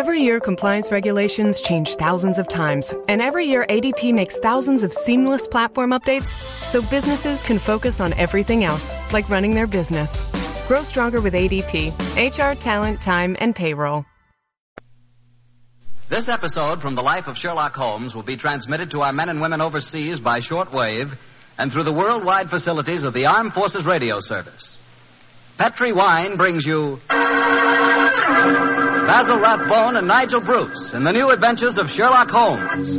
Every year, compliance regulations change thousands of times, and every year, ADP makes thousands of seamless platform updates so businesses can focus on everything else, like running their business. Grow stronger with ADP HR, talent, time, and payroll. This episode from the life of Sherlock Holmes will be transmitted to our men and women overseas by shortwave and through the worldwide facilities of the Armed Forces Radio Service. Petri Wine brings you Basil Rathbone and Nigel Bruce in the new adventures of Sherlock Holmes.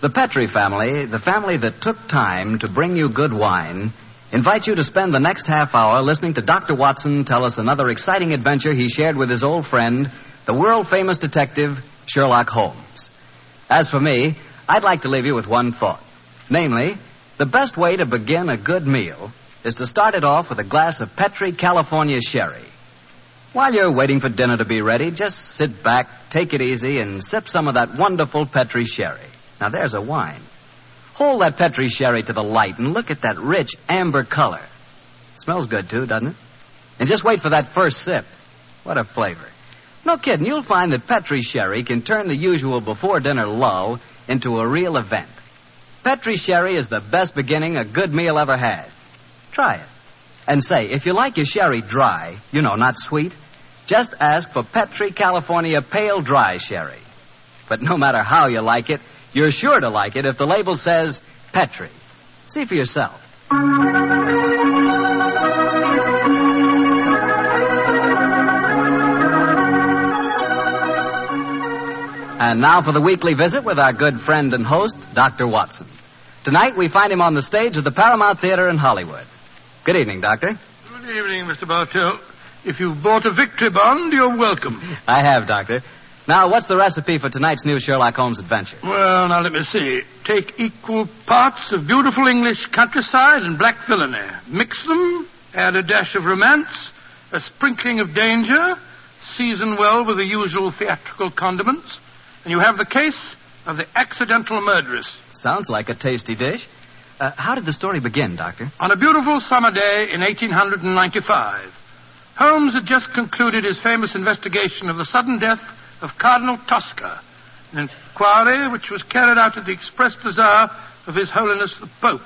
The Petri family, the family that took time to bring you good wine, invite you to spend the next half hour listening to Dr. Watson tell us another exciting adventure he shared with his old friend, the world famous detective, Sherlock Holmes. As for me, I'd like to leave you with one thought. Namely, the best way to begin a good meal is to start it off with a glass of Petri California sherry. While you're waiting for dinner to be ready, just sit back, take it easy, and sip some of that wonderful Petri sherry. Now, there's a wine. Hold that Petri sherry to the light and look at that rich amber color. Smells good, too, doesn't it? And just wait for that first sip. What a flavor. No kidding, you'll find that Petri sherry can turn the usual before dinner lull into a real event. Petri sherry is the best beginning a good meal ever had. Try it. And say, if you like your sherry dry, you know, not sweet, just ask for Petri California Pale Dry Sherry. But no matter how you like it, you're sure to like it if the label says Petri. See for yourself. And now for the weekly visit with our good friend and host, Dr. Watson. Tonight we find him on the stage of the Paramount Theater in Hollywood. Good evening, Doctor. Good evening, Mr. Bartell. If you've bought a victory bond, you're welcome. I have, Doctor. Now, what's the recipe for tonight's new Sherlock Holmes adventure? Well, now let me see. Take equal parts of beautiful English countryside and black villainy. Mix them, add a dash of romance, a sprinkling of danger, season well with the usual theatrical condiments, and you have the case of the accidental murderess. Sounds like a tasty dish. Uh, how did the story begin, Doctor? On a beautiful summer day in 1895, Holmes had just concluded his famous investigation of the sudden death of Cardinal Tosca, an inquiry which was carried out at the express desire of His Holiness the Pope.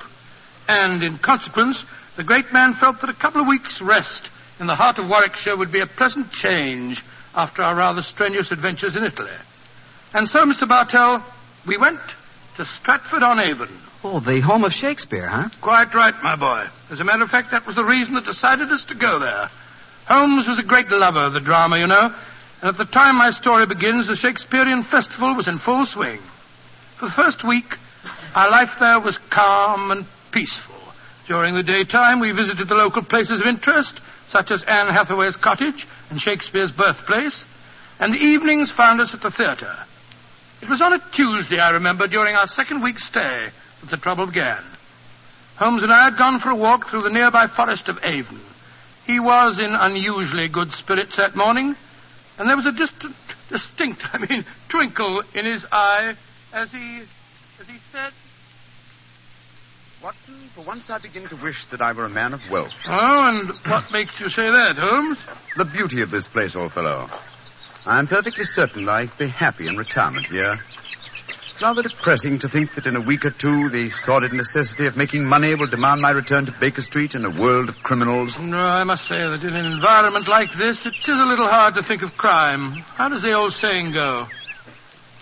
And in consequence, the great man felt that a couple of weeks' rest in the heart of Warwickshire would be a pleasant change after our rather strenuous adventures in Italy. And so, Mr. Bartell, we went to Stratford on Avon. Oh, the home of Shakespeare, huh? Quite right, my boy. As a matter of fact, that was the reason that decided us to go there. Holmes was a great lover of the drama, you know, and at the time my story begins, the Shakespearean Festival was in full swing. For the first week, our life there was calm and peaceful. During the daytime, we visited the local places of interest, such as Anne Hathaway's cottage and Shakespeare's birthplace, and the evenings found us at the theater. It was on a Tuesday, I remember, during our second week's stay, that the trouble began. Holmes and I had gone for a walk through the nearby forest of Avon. He was in unusually good spirits that morning, and there was a distant, distinct, I mean, twinkle in his eye as he, as he said, Watson, for once I begin to wish that I were a man of wealth. "Oh, and what makes you say that, Holmes?" The beauty of this place, old fellow. I'm perfectly certain I'd be happy in retirement here. It's rather depressing to think that in a week or two the sordid necessity of making money will demand my return to Baker Street in a world of criminals. No, I must say that in an environment like this, it is a little hard to think of crime. How does the old saying go?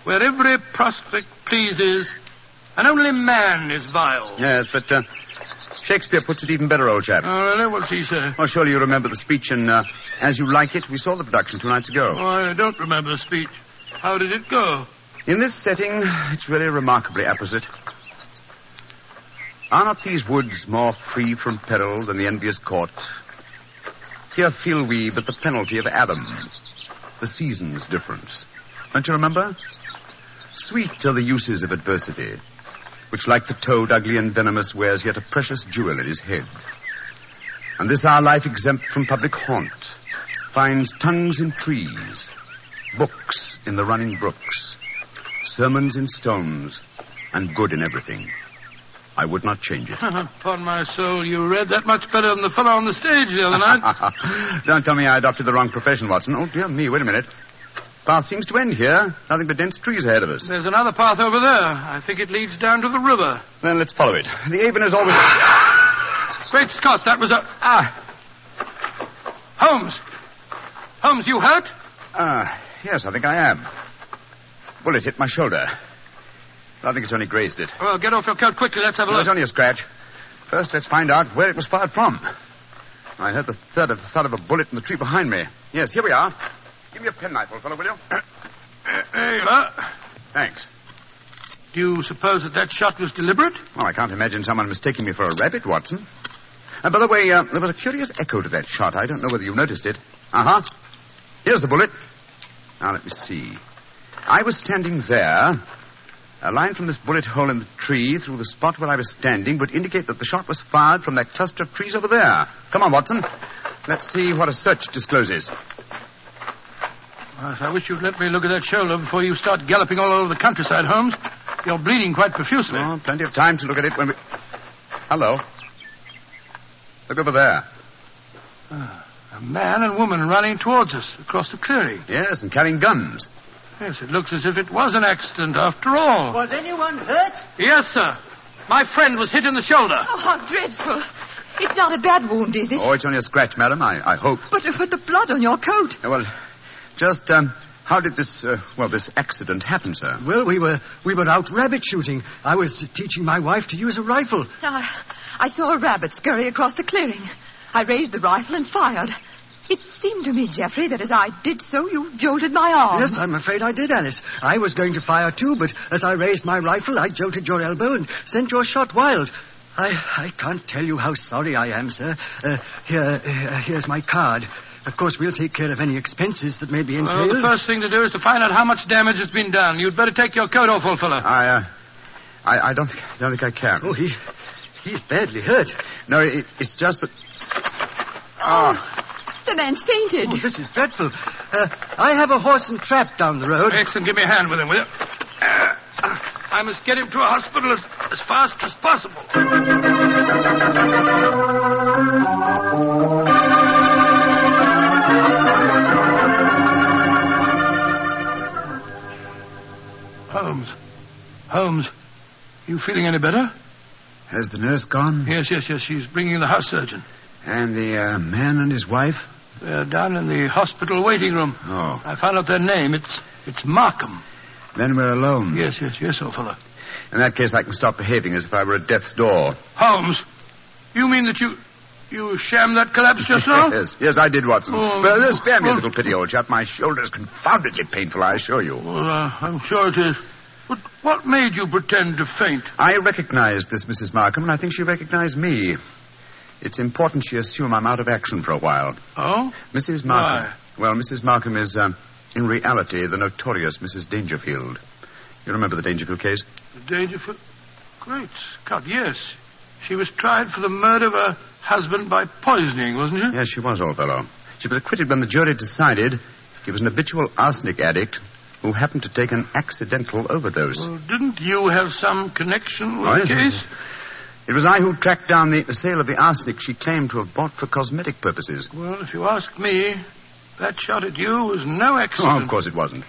Where every prospect pleases, and only man is vile. Yes, but uh, Shakespeare puts it even better, old chap. Oh, really? What's he say? Oh, surely you remember the speech in uh, As You Like It? We saw the production two nights ago. Oh, I don't remember the speech. How did it go? In this setting, it's really remarkably apposite. Are not these woods more free from peril than the envious court? Here feel we but the penalty of Adam, the season's difference. Don't you remember? Sweet are the uses of adversity, which, like the toad, ugly and venomous, wears yet a precious jewel in his head. And this our life exempt from public haunt finds tongues in trees, books in the running brooks, sermons in stones, and good in everything. I would not change it. Upon my soul, you read that much better than the fellow on the stage the other night. Don't tell me I adopted the wrong profession, Watson. Oh, dear me, wait a minute. Path seems to end here. Nothing but dense trees ahead of us. There's another path over there. I think it leads down to the river. Then let's follow it. The Avon is always. Great Scott, that was a. Ah. Holmes. Holmes, you hurt? Ah, yes, I think I am. Bullet hit my shoulder. I think it's only grazed it. Well, get off your coat quickly. Let's have a No, look. it's only a scratch. First, let's find out where it was fired from. I heard the thud of, thud of a bullet in the tree behind me. Yes, here we are. Give me a penknife, old fellow, will you? You. Thanks. Do you suppose that that shot was deliberate? Well, I can't imagine someone mistaking me for a rabbit, Watson. And by the way, uh, there was a curious echo to that shot. I don't know whether you noticed it. Uh huh. Here's the bullet. Now, let me see. I was standing there. A line from this bullet hole in the tree through the spot where I was standing would indicate that the shot was fired from that cluster of trees over there. Come on, Watson. Let's see what a search discloses. Yes, I wish you'd let me look at that shoulder before you start galloping all over the countryside, Holmes. You're bleeding quite profusely. Oh, plenty of time to look at it when we. Hello. Look over there. Ah, a man and woman running towards us across the clearing. Yes, and carrying guns. Yes, it looks as if it was an accident after all. Was anyone hurt? Yes, sir. My friend was hit in the shoulder. Oh, how dreadful. It's not a bad wound, is it? Oh, it's only a scratch, madam, I, I hope. But, but the blood on your coat. Well, just, um, how did this, uh, well, this accident happen, sir? Well, we were we were out rabbit shooting. I was teaching my wife to use a rifle. I, I saw a rabbit scurry across the clearing. I raised the rifle and fired. It seemed to me, Geoffrey, that as I did so, you jolted my arm. Yes, I'm afraid I did, Alice. I was going to fire too, but as I raised my rifle, I jolted your elbow and sent your shot wild. I I can't tell you how sorry I am, sir. Uh, here, uh, here's my card. Of course, we'll take care of any expenses that may be entailed. Well, the first thing to do is to find out how much damage has been done. You'd better take your coat off, old fellow. I, uh, I, I don't think, don't think I can. Oh, he he's badly hurt. No, it, it's just that. Ah, The man's fainted. Oh, this is dreadful. Uh, I have a horse and trap down the road. Excellent. Give me a hand with him, will you? Uh, I must get him to a hospital as, as fast as possible. Holmes. You feeling any better? has the nurse gone? Yes, yes, yes. She's bringing the house surgeon. And the uh, man and his wife? They're down in the hospital waiting room. Oh. I found out their name. It's it's Markham. Then we're alone. Yes, yes, yes, old fellow. In that case, I can stop behaving as if I were at death's door. Holmes, you mean that you you shammed that collapse just now? yes, yes, I did, Watson. Oh, well, spare me a little pity, old chap. My shoulder's confoundedly painful, I assure you. Well, uh, I'm sure it is. But what made you pretend to faint? I recognized this Mrs. Markham, and I think she recognized me. It's important she assume I'm out of action for a while. Oh? Mrs. Markham. Why? Well, Mrs. Markham is, um, in reality, the notorious Mrs. Dangerfield. You remember the Dangerfield case? The Dangerfield. Great Scott, yes. She was tried for the murder of her husband by poisoning, wasn't she? Yes, she was, old fellow. She was acquitted when the jury decided he was an habitual arsenic addict who happened to take an accidental overdose. Well, didn't you have some connection with Oh, the case? It was I who tracked down the sale of the arsenic she claimed to have bought for cosmetic purposes. Well, if you ask me, that shot at you was no oh, accident. Oh, accident. of course it wasn't.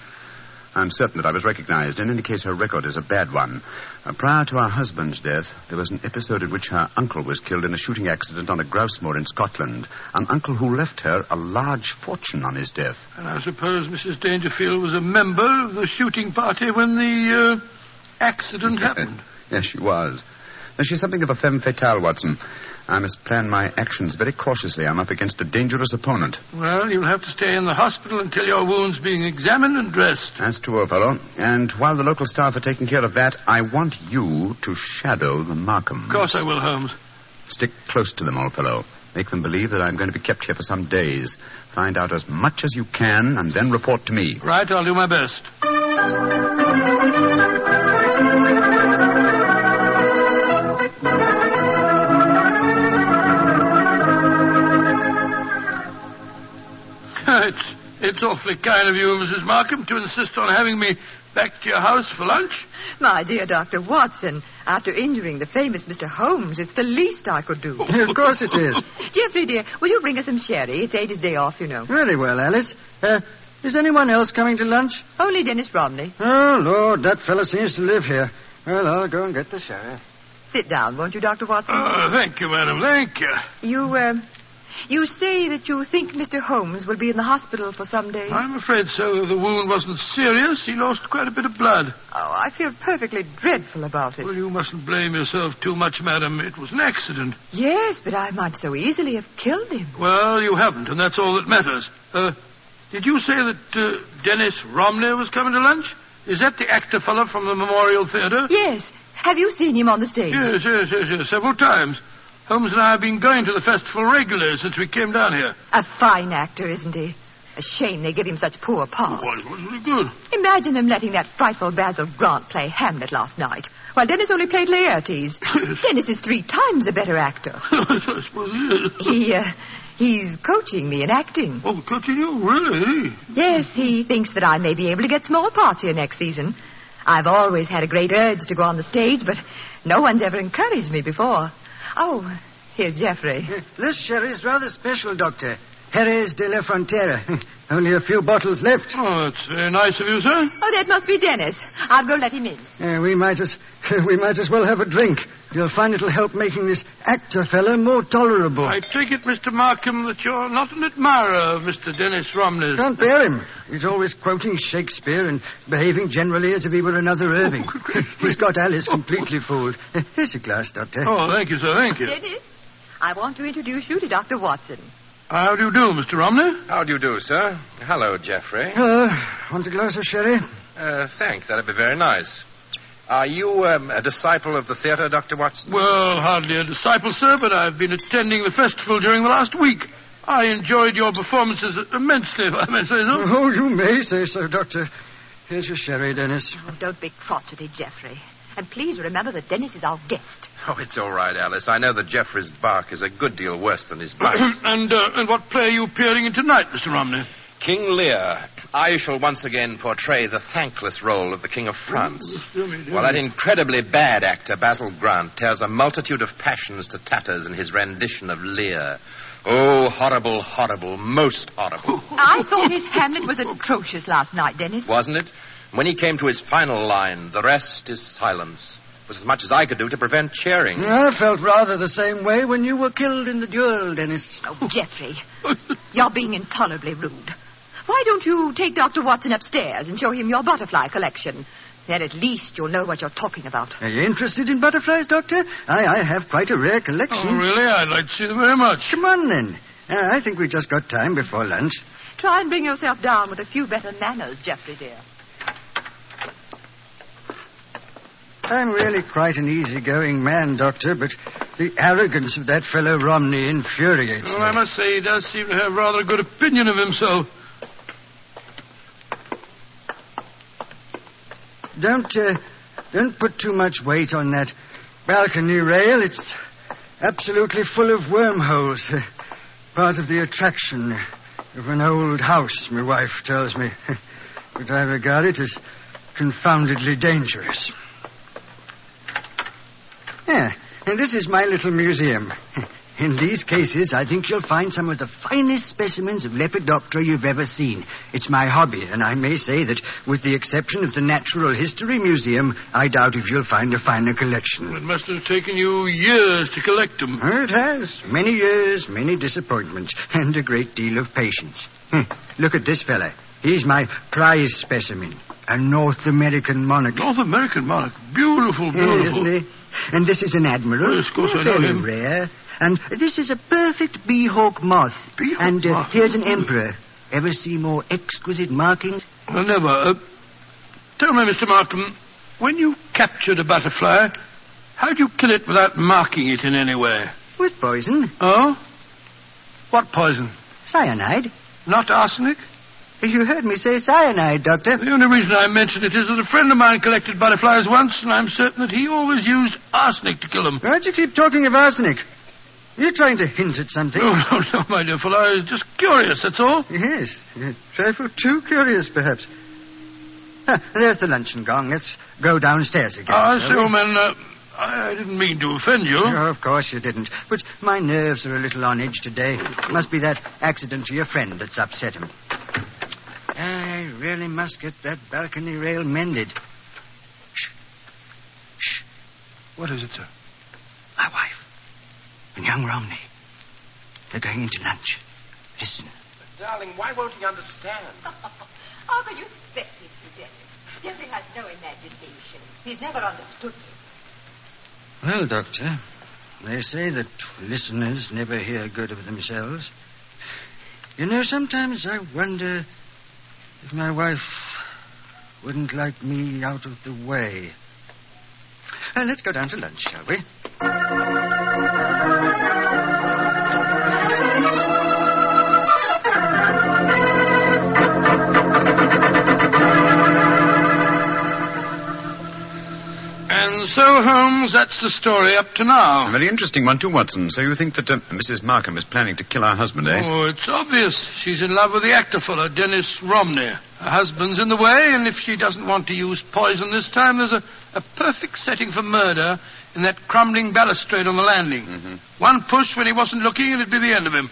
I'm certain that I was recognized. In any case, her record is a bad one. Uh, prior to her husband's death, there was an episode in which her uncle was killed in a shooting accident on a grouse moor in Scotland. An uncle who left her a large fortune on his death. And I suppose Mrs. Dangerfield was a member of the shooting party when the uh, accident happened. yes, she was. She's something of a femme fatale, Watson. I must plan my actions very cautiously. I'm up against a dangerous opponent. Well, you'll have to stay in the hospital until your wound's being examined and dressed. That's true, old fellow. And while the local staff are taking care of that, I want you to shadow the Markhams. Of course I will, Holmes. Stick close to them, old fellow. Make them believe that I'm going to be kept here for some days. Find out as much as you can, and then report to me. Right, I'll do my best. It's awfully kind of you, Mrs. Markham, to insist on having me Back to your house for lunch? My dear Dr. Watson, after injuring the famous Mr. Holmes, it's the least I could do. of course it is. Geoffrey, dear, will you bring us some sherry? It's Ada's day off, you know. Very well, Alice. Uh, is anyone else coming to lunch? Only Dennis Romney. Oh, Lord, that fellow seems to live here. Well, I'll go and get the sherry. Sit down, won't you, Dr. Watson? Oh, thank you, madam. Thank you. You, uh, you say that you think Mr. Holmes will be in the hospital for some days? I'm afraid so. The wound wasn't serious. He lost quite a bit of blood. Oh, I feel perfectly dreadful about it. Well, you mustn't blame yourself too much, madam. It was an accident. Yes, but I might so easily have killed him. Well, you haven't, and that's all that matters. Uh, did you say that uh, Dennis Romney was coming to lunch? Is that the actor fellow from the Memorial Theatre? Yes. Have you seen him on the stage? Yes, yes, yes, yes, several times. Holmes and I have been going to the festival regularly since we came down here. A fine actor, isn't he? A shame they give him such poor parts. Well, it was really good. Imagine them letting that frightful Basil Grant play Hamlet last night, while Dennis only played Laertes. Dennis is three times a better actor. I suppose he is. He, uh, he's coaching me in acting. Oh, coaching you? Really? Yes, he thinks that I may be able to get small parts here next season. I've always had a great urge to go on the stage, but no one's ever encouraged me before. Oh, here's Jeffrey. This sherry's rather special, Doctor. Jerez de la Frontera. Only a few bottles left. Oh, that's very nice of you, sir. Oh, that must be Dennis. I'll go let him in. Uh, we might as we might as well have a drink. You'll find it'll help making this actor fellow more tolerable. I take it, Mr. Markham, that you're not an admirer of Mr. Dennis Romney's. Can't bear him. He's always quoting Shakespeare and behaving generally as if he were another Irving. Oh. He's got Alice completely fooled. Here's a glass, Doctor. Oh, thank you, sir. Thank you. Dennis, I want to introduce you to Dr. Watson. How do you do, Mr. Romney? How do you do, sir? Hello, Geoffrey. Hello. Want a glass of sherry? Uh, thanks. That'd be very nice. Are you um, a disciple of the theater, Dr. Watson? Well, hardly a disciple, sir, but I've been attending the festival during the last week. I enjoyed your performances immensely, if I may say so. Oh, you may say so, Doctor. Here's your sherry, Dennis. Oh, don't be crotchety, Geoffrey. And please remember that Dennis is our guest. Oh, it's all right, Alice. I know that Jeffrey's bark is a good deal worse than his bite. and, uh, and what play are you appearing in tonight, Mr. Romney? King Lear. I shall once again portray the thankless role of the King of France. dear me, While that incredibly bad actor, Basil Grant, tears a multitude of passions to tatters in his rendition of Lear. Oh, horrible, horrible, most horrible. I thought his Hamlet was atrocious last night, Dennis. Wasn't it? When he came to his final line, the rest is silence, was as much as I could do to prevent cheering. I felt rather the same way when you were killed in the duel, Dennis. Oh, Geoffrey, you're being intolerably rude. Why don't you take Dr. Watson upstairs and show him your butterfly collection? Then at least you'll know what you're talking about. Are you interested in butterflies, Doctor? I, I have quite a rare collection. Oh, really? I'd like to see them very much. Come on, then. Uh, I think we've just got time before lunch. Try and bring yourself down with a few better manners, Geoffrey, dear. I'm really quite an easygoing man, Doctor, but the arrogance of that fellow Romney infuriates me. Well, me. I must say he does seem to have rather a good opinion of himself. Don't, uh, don't put too much weight on that balcony rail. It's absolutely full of wormholes. Part of the attraction of an old house, my wife tells me. but I regard it as confoundedly dangerous. Yeah, and this is my little museum. In these cases, I think you'll find some of the finest specimens of Lepidoptera you've ever seen. It's my hobby, and I may say that, with the exception of the Natural History Museum, I doubt if you'll find a finer collection. It must have taken you years to collect them. Oh, It has. Many years, many disappointments, and a great deal of patience. Hmm. Look at this fella. He's my prize specimen, a North American monarch. North American monarch. Beautiful, Yeah, beautiful. isn't he? And this is an admiral. Yes, of course I know him. rare. And this is a perfect bee-hawk moth. Bee-hawk and uh, moth. here's an emperor. Ever see more exquisite markings? Well, never. Uh, tell me, Mr. Markham, when you captured a butterfly, how'd you kill it without marking it in any way? With poison. Oh? What poison? Cyanide. Not arsenic? You heard me say cyanide, Doctor. The only reason I mention it is that a friend of mine collected butterflies once, and I'm certain that he always used arsenic to kill them. Why'd you keep talking of arsenic? You're trying to hint at something. No, no, no, my dear fellow. I was just curious, that's all. Yes. A trifle too curious, perhaps. Ah, there's the luncheon gong. Let's go downstairs again. Ah, say, man, uh, I I didn't mean to offend you. Oh, of course you didn't. But my nerves are a little on edge today. Must be that accident to your friend that's upset him. I really must get that balcony rail mended. Shh. Shh. What is it, sir? My wife and young Romney. They're going into lunch. Listen. Darling, why won't he understand? How can you expect him to, Dennis? Jeffrey has no imagination. He's never understood you. Well, Doctor, they say that listeners never hear good of themselves. You know, sometimes I wonder if my wife wouldn't like me out of the way. Uh, let's go down to lunch, shall we? And so, Holmes, that's the story up to now. A very interesting one, too, Watson. So you think that uh, Mrs. Markham is planning to kill her husband, eh? Oh, it's obvious. She's in love with the actor fellow, Dennis Romney. Her husband's in the way, and if she doesn't want to use poison this time, there's a, a perfect setting for murder in that crumbling balustrade on the landing. One push when he wasn't looking, and it'd be the end of him.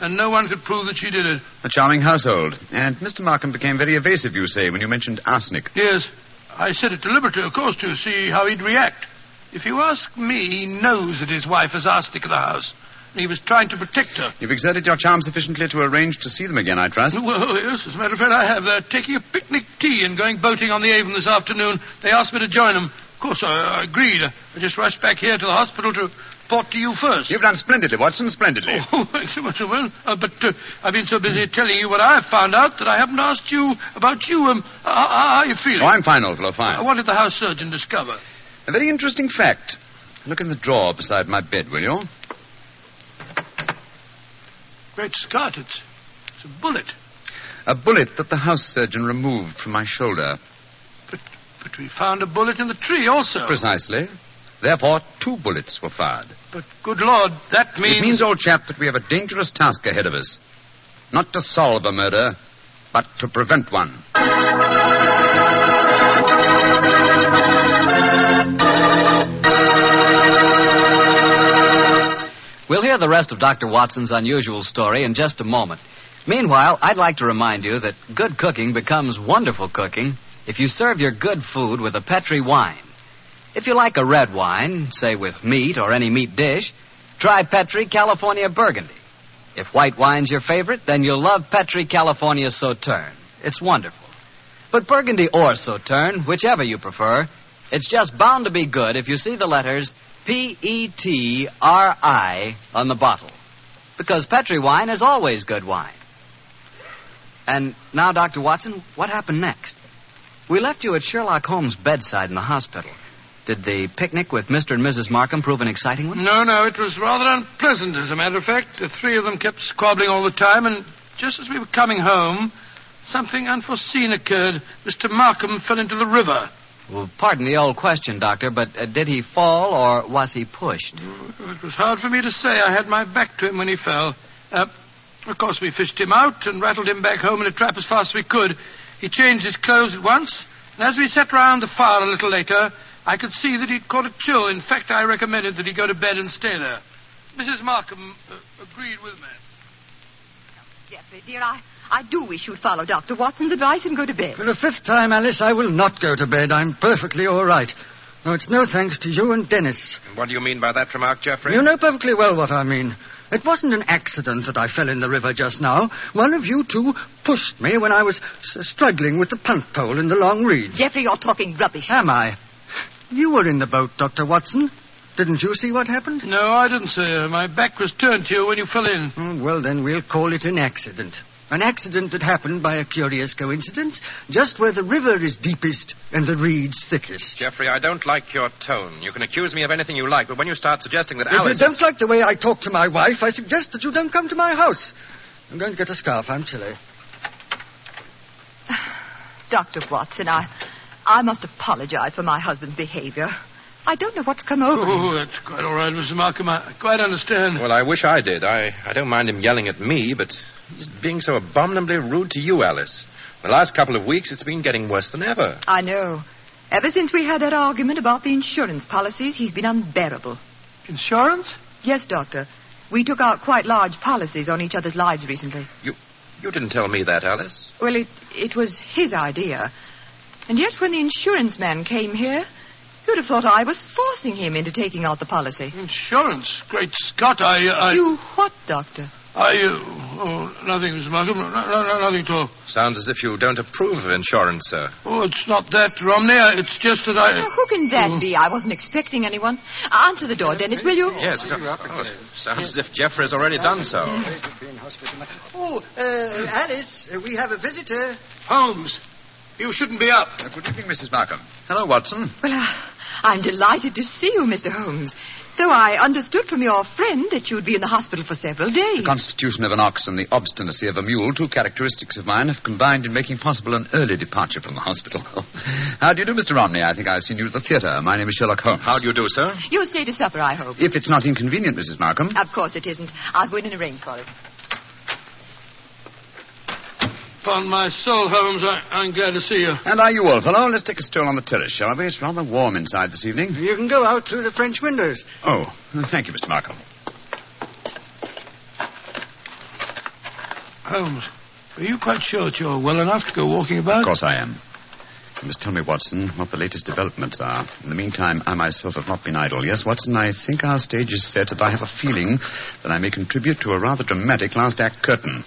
And no one could prove that she did it. A charming household. And Mr. Markham became very evasive, you say, when you mentioned arsenic. Yes, I said it deliberately, of course, to see how he'd react. If you ask me, he knows that his wife has arsenic in the house. And he was trying to protect her. You've exerted your charm sufficiently to arrange to see them again, I trust. Well, yes, as a matter of fact, I have. Uh, They're taking a picnic tea and going boating on the Avon this afternoon. They asked me to join them. Of course, I, I agreed. I just rushed back here to the hospital to report to you first. You've done splendidly, Watson, splendidly. Oh, thanks so much, well. Uh, but uh, I've been so busy telling you what I've found out that I haven't asked you about you. Um, how, how are you feeling? Oh, I'm fine, old fellow, fine. Uh, what did the house surgeon discover? A very interesting fact. Look in the drawer beside my bed, will you? Great Scott, it's, it's a bullet. A bullet that the house surgeon removed from my shoulder. But, but we found a bullet in the tree also. Precisely. Therefore, two bullets were fired. But good Lord, that means... It means, old chap, that we have a dangerous task ahead of us. Not to solve a murder, but to prevent one. We'll hear the rest of Dr. Watson's unusual story in just a moment. Meanwhile, I'd like to remind you that good cooking becomes wonderful cooking if you serve your good food with a Petri wine. If you like a red wine, say with meat or any meat dish, try Petri California Burgundy. If white wine's your favorite, then you'll love Petri California Sauterne. It's wonderful. But Burgundy or Sauterne, whichever you prefer, it's just bound to be good if you see the letters P E T R I on the bottle. Because Petri wine is always good wine. And now, Dr. Watson, what happened next? We left you at Sherlock Holmes' bedside in the hospital. Did the picnic with Mr. and Mrs. Markham prove an exciting one? No, no, it was rather unpleasant, as a matter of fact. The three of them kept squabbling all the time, and just as we were coming home, something unforeseen occurred. Mr. Markham fell into the river. Well, pardon the old question, Doctor, but uh, did he fall or was he pushed? It was hard for me to say. I had my back to him when he fell. Uh, of course, we fished him out and rattled him back home in a trap as fast as we could. He changed his clothes at once, and as we sat round the fire a little later, I could see that he'd caught a chill. In fact, I recommended that he go to bed and stay there. Mrs. Markham uh, agreed with me. Jeffrey, dear, I, I do wish you'd follow Dr. Watson's advice and go to bed. For the fifth time, Alice, I will not go to bed. I'm perfectly all right. No, it's no thanks to you and Dennis. What do you mean by that remark, Jeffrey? You know perfectly well what I mean. It wasn't an accident that I fell in the river just now. One of you two pushed me when I was s- struggling with the punt pole in the long reeds. Jeffrey, you're talking rubbish. Am I? You were in the boat, Dr. Watson. Didn't you see what happened? No, I didn't, sir. My back was turned to you when you fell in. Oh, well, then we'll call it an accident. An accident that happened by a curious coincidence, just where the river is deepest and the reeds thickest. Jeffrey, I don't like your tone. You can accuse me of anything you like, but when you start suggesting that If Alice. you don't like the way I talk to my wife, I suggest that you don't come to my house. I'm going to get a scarf. I'm chilly. Dr. Watson, I, I must apologize for my husband's behavior. I don't know what's come over him. Oh, that's quite all right, Mr. Markham. I quite understand. Well, I wish I did. I, I don't mind him yelling at me, but he's being so abominably rude to you, Alice. The last couple of weeks, it's been getting worse than ever. I know. Ever since we had that argument about the insurance policies, he's been unbearable. Insurance? Yes, Doctor. We took out quite large policies on each other's lives recently. You, you didn't tell me that, Alice. Well, it, it was his idea. And yet, when the insurance man came here, you'd have thought I was forcing him into taking out the policy. Insurance? Great Scott, I. I You what, Doctor? I. Uh, oh, nothing, Mr. Markham. No, no, no, nothing at all. Sounds as if you don't approve of insurance, sir. Oh, it's not that, Romney. It's just that I. Who can that be? I wasn't expecting anyone. Answer the door, Dennis, will you? Yes, oh, sounds as if Jeffrey's already done so. Oh, uh, Alice, uh, we have a visitor. Holmes, you shouldn't be up. Uh, good evening, Mrs. Markham. Hello, Watson. Well, uh, I'm delighted to see you, Mr. Holmes. Though I understood from your friend that you'd be in the hospital for several days. The constitution of an ox and the obstinacy of a mule, two characteristics of mine, have combined in making possible an early departure from the hospital. How do you do, Mr. Romney? I think I've seen you at the theater. My name is Sherlock Holmes. How do you do, sir? You'll stay to supper, I hope. If it's not inconvenient, Mrs. Markham. Of course it isn't. I'll go in and arrange for it. Upon my soul, Holmes, I, I'm glad to see you. And are you, old fellow? Let's take a stroll on the terrace, shall we? It's rather warm inside this evening. You can go out through the French windows. Oh, thank you, Mr. Markham. Holmes, are you quite sure that you're well enough to go walking about? Of course I am. You must tell me, Watson, what the latest developments are. In the meantime, I myself have not been idle. Yes, Watson, I think our stage is set, and I have a feeling that I may contribute to a rather dramatic last act curtain.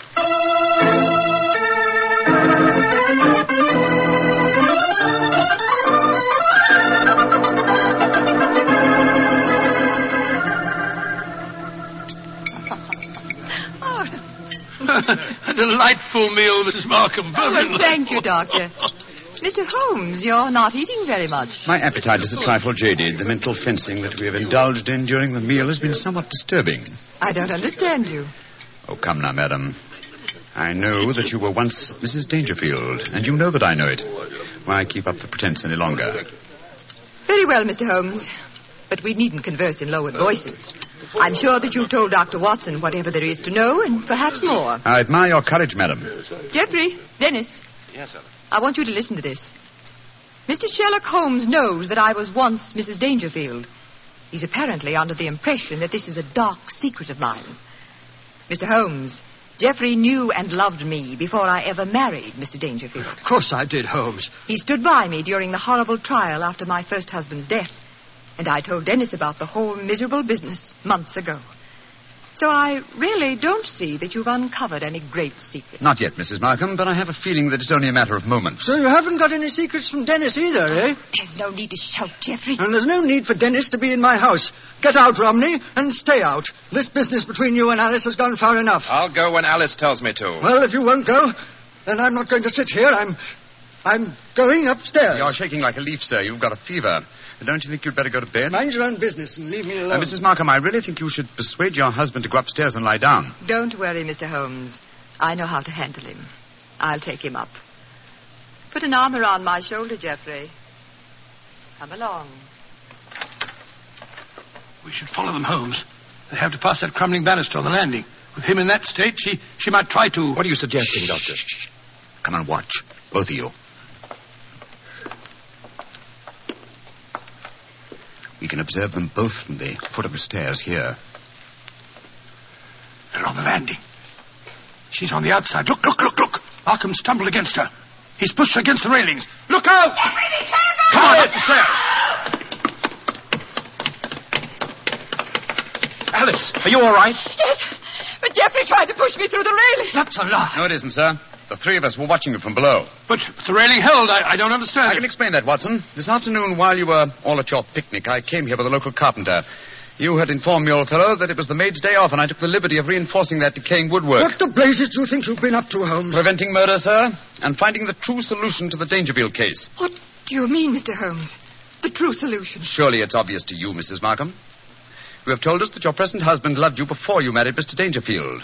Delightful meal, Mrs. Markham. Oh, Very well, thank you, Doctor. Mr. Holmes, you're not eating very much. My appetite is a trifle jaded. The mental fencing that we have indulged in during the meal has been somewhat disturbing. I don't understand you. Oh, come now, madam. I know that you were once Mrs. Dangerfield, and you know that I know it. Why keep up the pretense any longer? Very well, Mr. Holmes. But we needn't converse in lowered voices. I'm sure that you've told Dr. Watson whatever there is to know, and perhaps more. I admire your courage, madam. Jeffrey, Dennis, Yes, sir. I want you to listen to this. Mr. Sherlock Holmes knows that I was once Mrs. Dangerfield. He's apparently under the impression that this is a dark secret of mine. Mr. Holmes, Jeffrey knew and loved me before I ever married Mr. Dangerfield. Of course I did, Holmes. He stood by me during the horrible trial after my first husband's death. And I told Dennis about the whole miserable business months ago. So I really don't see that you've uncovered any great secret. Not yet, Mrs. Markham, but I have a feeling that it's only a matter of moments. So you haven't got any secrets from Dennis either, eh? There's no need to shout, Geoffrey. And there's no need for Dennis to be in my house. Get out, Romney, and stay out. This business between you and Alice has gone far enough. I'll go when Alice tells me to. Well, if you won't go, then I'm not going to sit here. I'm. I'm going upstairs. You're shaking like a leaf, sir. You've got a fever. Don't you think you'd better go to bed? Mind your own business and leave me alone. Uh, Mrs. Markham, I really think you should persuade your husband to go upstairs and lie down. Don't worry, Mr. Holmes. I know how to handle him. I'll take him up. Put an arm around my shoulder, Jeffrey. Come along. We should follow them, Holmes. They have to pass that crumbling banister on the landing. With him in that state, she, she might try to. What are you suggesting, Doctor? Shh. Come and watch, both of you. We can observe them both from the foot of the stairs here. They're on the landing. She's on the outside. Look, look, look, look. Markham stumbled against her. He's pushed her against the railings. Look out! Come on, up the stairs. Alice, are you all right? Yes, but Jeffrey tried to push me through the railing. That's a lie. No, it isn't, sir. The three of us were watching you from below. But the railing held. I, I don't understand. I can explain that, Watson. This afternoon, while you were all at your picnic, I came here with a local carpenter. You had informed me, old fellow, that it was the maid's day off, and I took the liberty of reinforcing that decaying woodwork. What the blazes do you think you've been up to, Holmes? Preventing murder, sir, and finding the true solution to the Dangerfield case. What do you mean, Mr. Holmes? The true solution. Surely it's obvious to you, Mrs. Markham. You have told us that your present husband loved you before you married Mr. Dangerfield.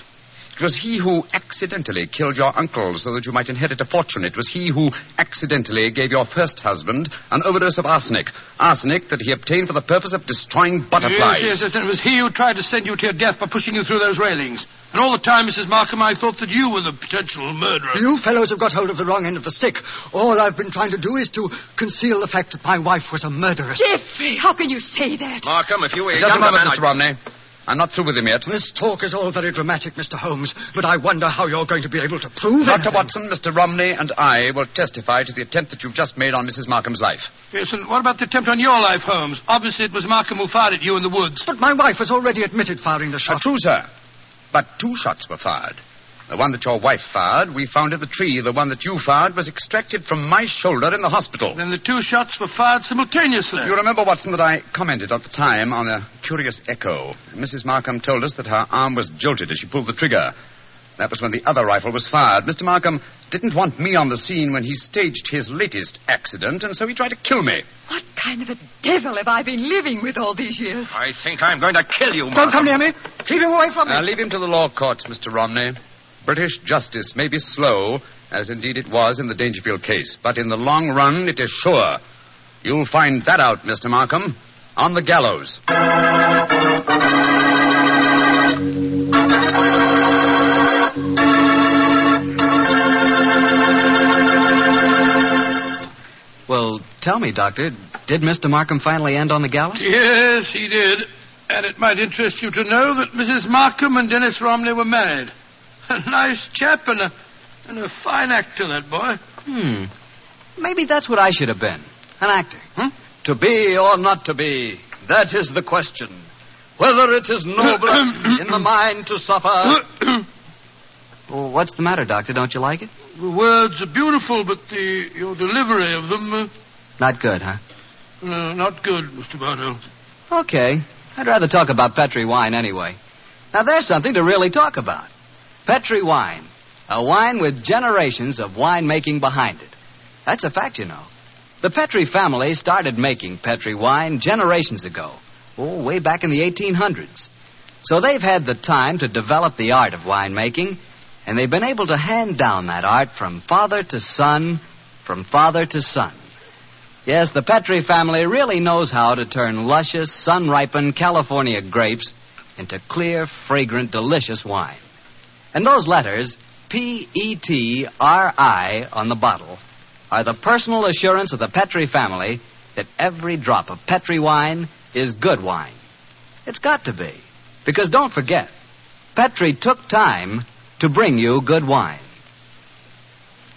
It was he who accidentally killed your uncle so that you might inherit a fortune. It was he who accidentally gave your first husband an overdose of arsenic. Arsenic that he obtained for the purpose of destroying butterflies. Yes, yes, yes. And it was he who tried to send you to your death by pushing you through those railings. And all the time, Mrs. Markham, I thought that you were the potential murderer. You fellows have got hold of the wrong end of the stick. All I've been trying to do is to conceal the fact that my wife was a murderess. Geoffrey, how can you say that? Markham, if you were a Just a moment, man, Mr. Romney. I'm not through with him yet. This talk is all very dramatic, Mr. Holmes, but I wonder how you're going to be able to prove it. Dr. Watson, Mr. Romney, and I will testify to the attempt that you've just made on Mrs. Markham's life. Yes, and what about the attempt on your life, Holmes? Obviously, it was Markham who fired at you in the woods. But my wife has already admitted firing the Uh, shot. true, sir. But two shots were fired. The one that your wife fired, we found in the tree. The one that you fired was extracted from my shoulder in the hospital. Then the two shots were fired simultaneously. You remember, Watson, that I commented at the time on a curious echo. Mrs. Markham told us that her arm was jolted as she pulled the trigger. That was when the other rifle was fired. Mr. Markham didn't want me on the scene when he staged his latest accident, and so he tried to kill me. What kind of a devil have I been living with all these years? I think I'm going to kill you, Don't come near me. Keep him away from me. Now, leave him to the law courts, Mr. Romney. British justice may be slow, as indeed it was in the Dangerfield case, but in the long run, it is sure. You'll find that out, Mr. Markham, on the gallows. Well, tell me, Doctor, did Mr. Markham finally end on the gallows? Yes, he did. And it might interest you to know that Mrs. Markham and Dennis Romney were married. A nice chap and a, and a fine actor, that boy. Hmm. Maybe that's what I should have been. An actor. Hmm? To be or not to be, that is the question. Whether it is noble in the mind to suffer. Oh, what's the matter, Doctor? Don't you like it? the words are beautiful, but the your delivery of them, uh, Not good, huh? uh, not good, Mr. Bartell. Okay. I'd rather talk about Petri wine anyway. Now, there's something to really talk about. Petri wine. A wine with generations of winemaking behind it. That's a fact, you know. The Petri family started making Petri wine generations ago. Oh, way back in the 1800s. So they've had the time to develop the art of winemaking, and they've been able to hand down that art from father to son, from father to son. Yes, the Petri family really knows how to turn luscious, sun ripened California grapes into clear, fragrant, delicious wine. And those letters, P E T R I, on the bottle, are the personal assurance of the Petri family that every drop of Petri wine is good wine. It's got to be. Because don't forget, Petri took time to bring you good wine.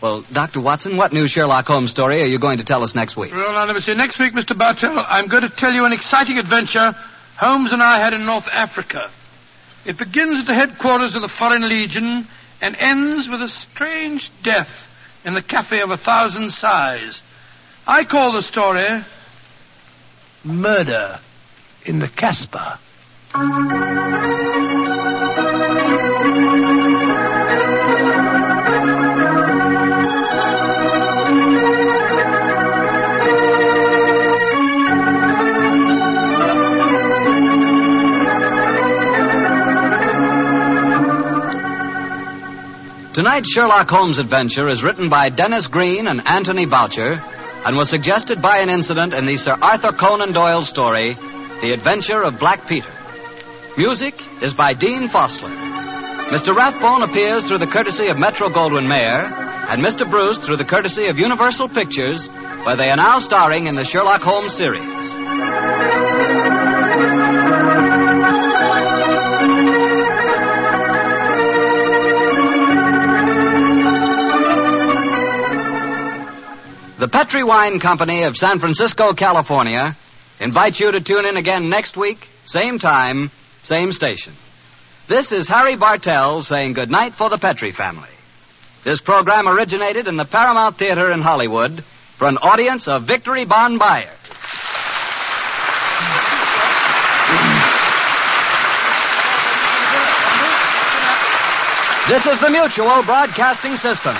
Well, Dr. Watson, what new Sherlock Holmes story are you going to tell us next week? Well, now, see. Next week, Mr. Bartell, I'm going to tell you an exciting adventure Holmes and I had in North Africa. It begins at the headquarters of the Foreign Legion and ends with a strange death in the Cafe of a Thousand Sighs. I call the story Murder in the Casbah. Tonight's Sherlock Holmes adventure is written by Denis Green and Anthony Boucher and was suggested by an incident in the Sir Arthur Conan Doyle story, The Adventure of Black Peter. Music is by Dean Fosler. Mr. Rathbone appears through the courtesy of Metro Goldwyn Mayer, and Mr. Bruce through the courtesy of Universal Pictures, where they are now starring in the Sherlock Holmes series. The Petri Wine Company of San Francisco, California, invites you to tune in again next week, same time, same station. This is Harry Bartell saying goodnight for the Petri family. This program originated in the Paramount Theater in Hollywood for an audience of Victory Bond buyers. This is the Mutual Broadcasting System.